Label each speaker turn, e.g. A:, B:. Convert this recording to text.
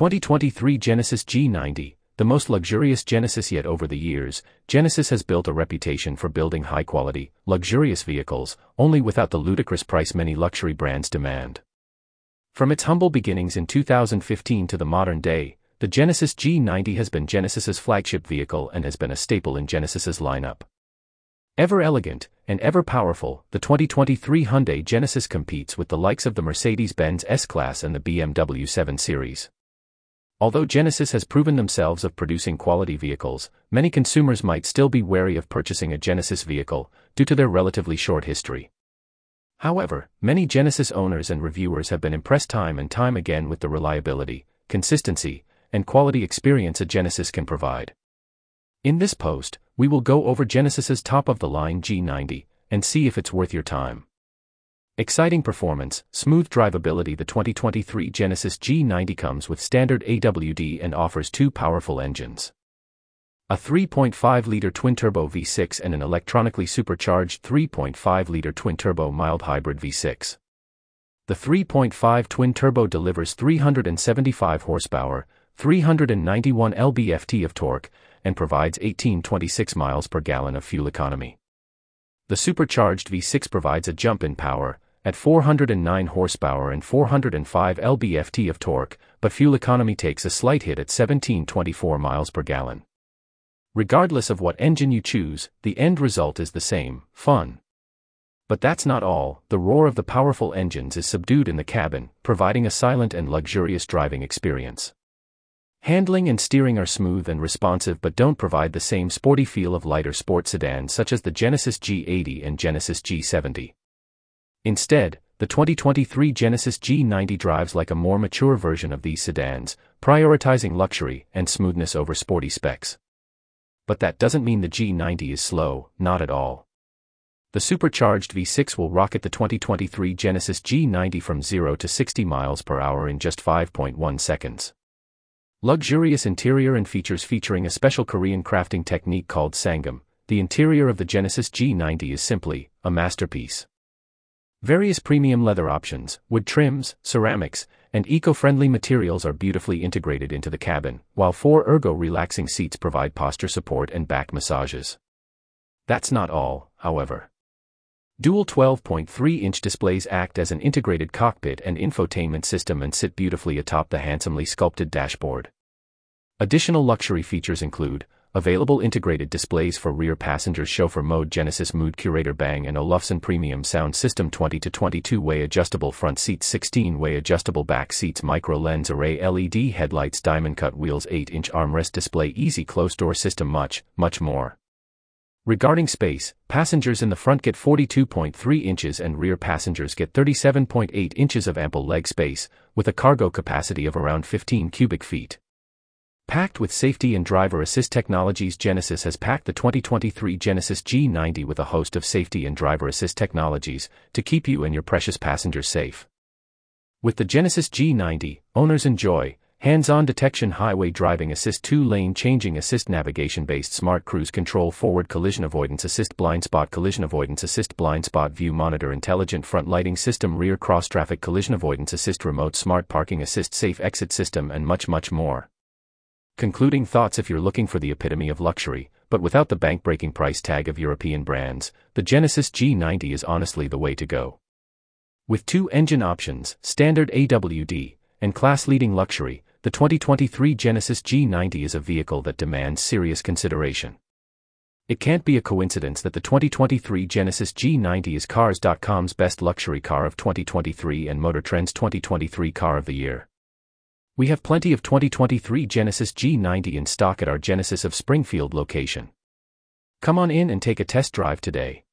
A: 2023 Genesis G90, the most luxurious Genesis yet over the years, Genesis has built a reputation for building high quality, luxurious vehicles, only without the ludicrous price many luxury brands demand. From its humble beginnings in 2015 to the modern day, the Genesis G90 has been Genesis's flagship vehicle and has been a staple in Genesis's lineup. Ever elegant and ever powerful, the 2023 Hyundai Genesis competes with the likes of the Mercedes-Benz S-Class and the BMW 7 Series. Although Genesis has proven themselves of producing quality vehicles, many consumers might still be wary of purchasing a Genesis vehicle due to their relatively short history. However, many Genesis owners and reviewers have been impressed time and time again with the reliability, consistency, and quality experience a Genesis can provide. In this post, we will go over Genesis's top of the line G90 and see if it's worth your time. Exciting performance, smooth drivability The 2023 Genesis G90 comes with standard AWD and offers two powerful engines. A 3.5-liter twin-turbo V6 and an electronically supercharged 3.5-liter twin-turbo mild hybrid V6. The 3.5 twin-turbo delivers 375 horsepower, 391 lb-ft of torque, and provides 1826 miles per gallon of fuel economy. The supercharged V6 provides a jump in power, at 409 horsepower and 405 lb-ft of torque, but fuel economy takes a slight hit at 1724 miles per gallon. Regardless of what engine you choose, the end result is the same, fun. But that's not all, the roar of the powerful engines is subdued in the cabin, providing a silent and luxurious driving experience. Handling and steering are smooth and responsive but don't provide the same sporty feel of lighter sport sedans such as the Genesis G80 and Genesis G70. Instead, the 2023 Genesis G90 drives like a more mature version of these sedans, prioritizing luxury and smoothness over sporty specs. But that doesn't mean the G90 is slow, not at all. The supercharged V6 will rocket the 2023 Genesis G90 from 0 to 60 miles per hour in just 5.1 seconds. Luxurious interior and features featuring a special Korean crafting technique called sangam, the interior of the Genesis G90 is simply a masterpiece. Various premium leather options, wood trims, ceramics, and eco-friendly materials are beautifully integrated into the cabin, while four ergo relaxing seats provide posture support and back massages. That's not all, however. Dual 12.3-inch displays act as an integrated cockpit and infotainment system and sit beautifully atop the handsomely sculpted dashboard. Additional luxury features include Available integrated displays for rear passengers chauffeur mode Genesis Mood Curator Bang & Olufsen Premium Sound System 20 to 22 way adjustable front seats 16 way adjustable back seats micro lens array LED headlights diamond cut wheels 8 inch armrest display easy close door system much, much more. Regarding space, passengers in the front get 42.3 inches and rear passengers get 37.8 inches of ample leg space, with a cargo capacity of around 15 cubic feet. Packed with safety and driver assist technologies Genesis has packed the 2023 Genesis G90 with a host of safety and driver assist technologies to keep you and your precious passengers safe. With the Genesis G90, owners enjoy hands-on detection highway driving assist 2-lane changing assist navigation-based smart cruise control forward collision avoidance assist blind spot collision avoidance assist blind spot view monitor intelligent front lighting system rear cross traffic collision avoidance assist remote smart parking assist safe exit system and much much more. Concluding thoughts If you're looking for the epitome of luxury, but without the bank breaking price tag of European brands, the Genesis G90 is honestly the way to go. With two engine options, standard AWD, and class leading luxury, the 2023 Genesis G90 is a vehicle that demands serious consideration. It can't be a coincidence that the 2023 Genesis G90 is Cars.com's best luxury car of 2023 and Motor Trend's 2023 Car of the Year. We have plenty of 2023 Genesis G90 in stock at our Genesis of Springfield location. Come on in and take a test drive today.